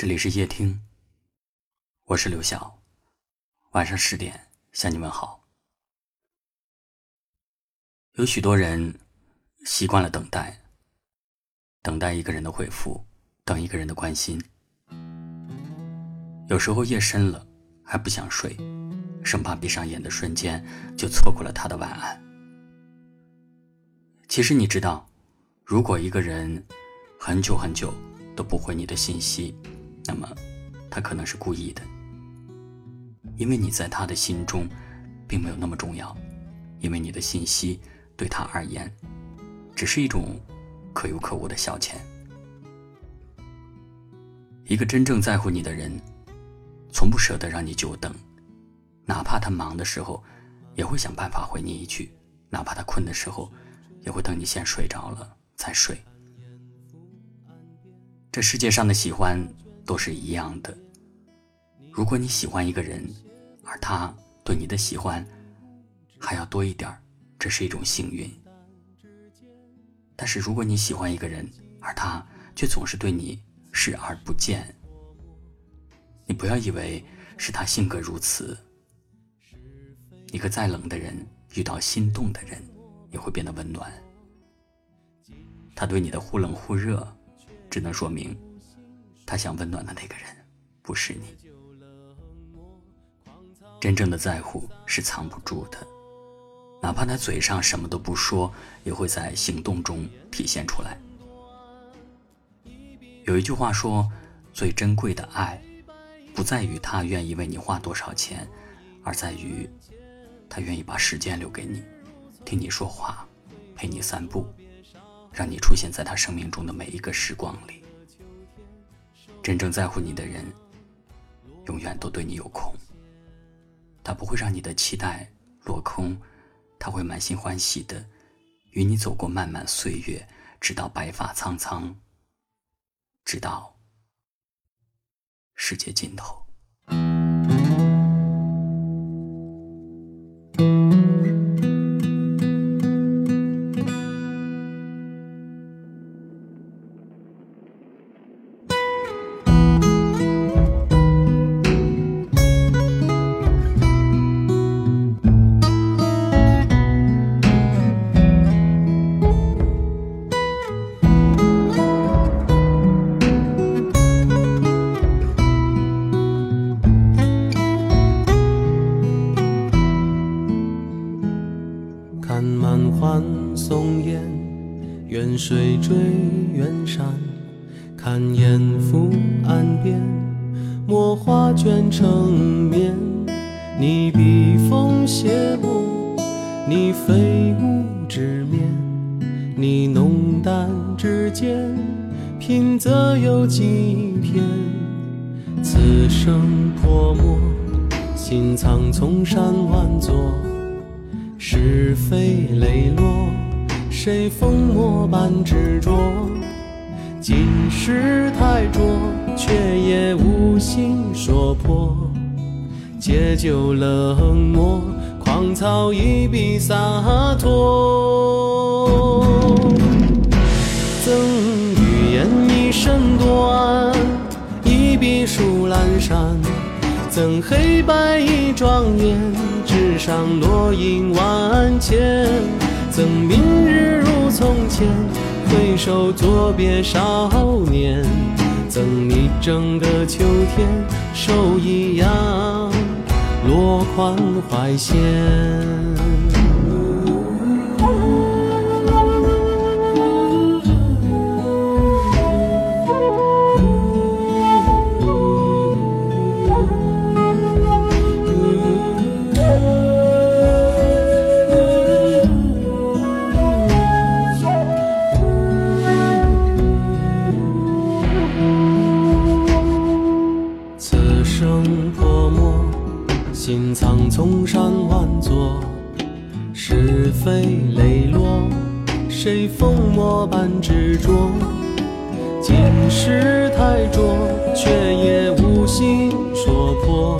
这里是夜听，我是刘晓。晚上十点向你问好。有许多人习惯了等待，等待一个人的回复，等一个人的关心。有时候夜深了还不想睡，生怕闭上眼的瞬间就错过了他的晚安。其实你知道，如果一个人很久很久都不回你的信息，那么，他可能是故意的，因为你在他的心中，并没有那么重要，因为你的信息对他而言，只是一种可有可无的消遣。一个真正在乎你的人，从不舍得让你久等，哪怕他忙的时候，也会想办法回你一句；哪怕他困的时候，也会等你先睡着了再睡。这世界上的喜欢。都是一样的。如果你喜欢一个人，而他对你的喜欢还要多一点这是一种幸运。但是如果你喜欢一个人，而他却总是对你视而不见，你不要以为是他性格如此。一个再冷的人遇到心动的人，也会变得温暖。他对你的忽冷忽热，只能说明。他想温暖的那个人，不是你。真正的在乎是藏不住的，哪怕他嘴上什么都不说，也会在行动中体现出来。有一句话说：“最珍贵的爱，不在于他愿意为你花多少钱，而在于他愿意把时间留给你，听你说话，陪你散步，让你出现在他生命中的每一个时光里。”真正在乎你的人，永远都对你有空。他不会让你的期待落空，他会满心欢喜的与你走过漫漫岁月，直到白发苍苍，直到世界尽头。松烟，远水追远山，看烟浮岸边，墨画卷成面。你笔锋写墨，你飞舞纸面，你浓淡之间，品则有几篇。此生泼墨，心藏丛山万座，是非磊落。谁疯魔般执着？今世太浊，却也无心说破。借酒冷漠，狂草一笔洒脱。赠语言一身短，一笔书阑珊。赠黑白一庄严，纸上落英万千。赠明日如从前，挥手作别少年。赠你整个秋天，手一扬，落款怀仙。丛山万座，是非磊落，谁疯魔般执着？今世太浊，却也无心说破。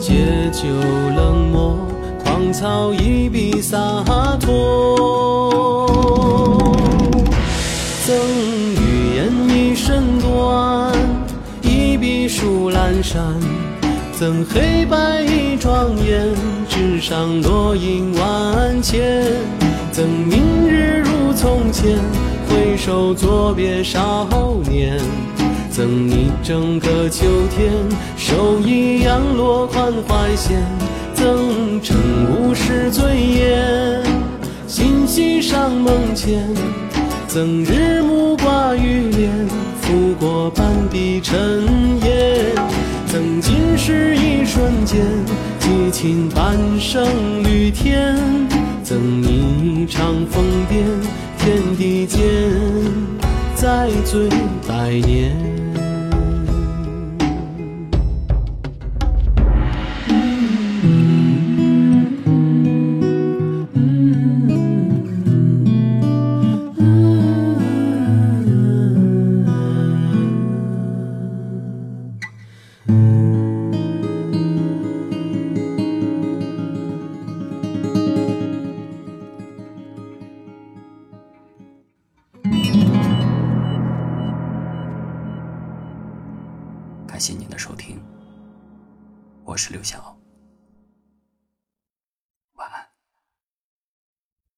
借酒冷漠，狂草一笔洒脱。赠语言一身短。树阑珊，怎黑白一庄严？纸上落英万千，怎明日如从前？回首作别少年，赠你整个秋天，手一扬落款怀线，赠晨雾是醉烟，心系上梦前，赠日暮挂玉帘，拂过半壁尘烟，曾经是一瞬间，激情半生雨天，赠你一场疯癫。天地间，再醉百年。感谢您的收听，我是刘晓。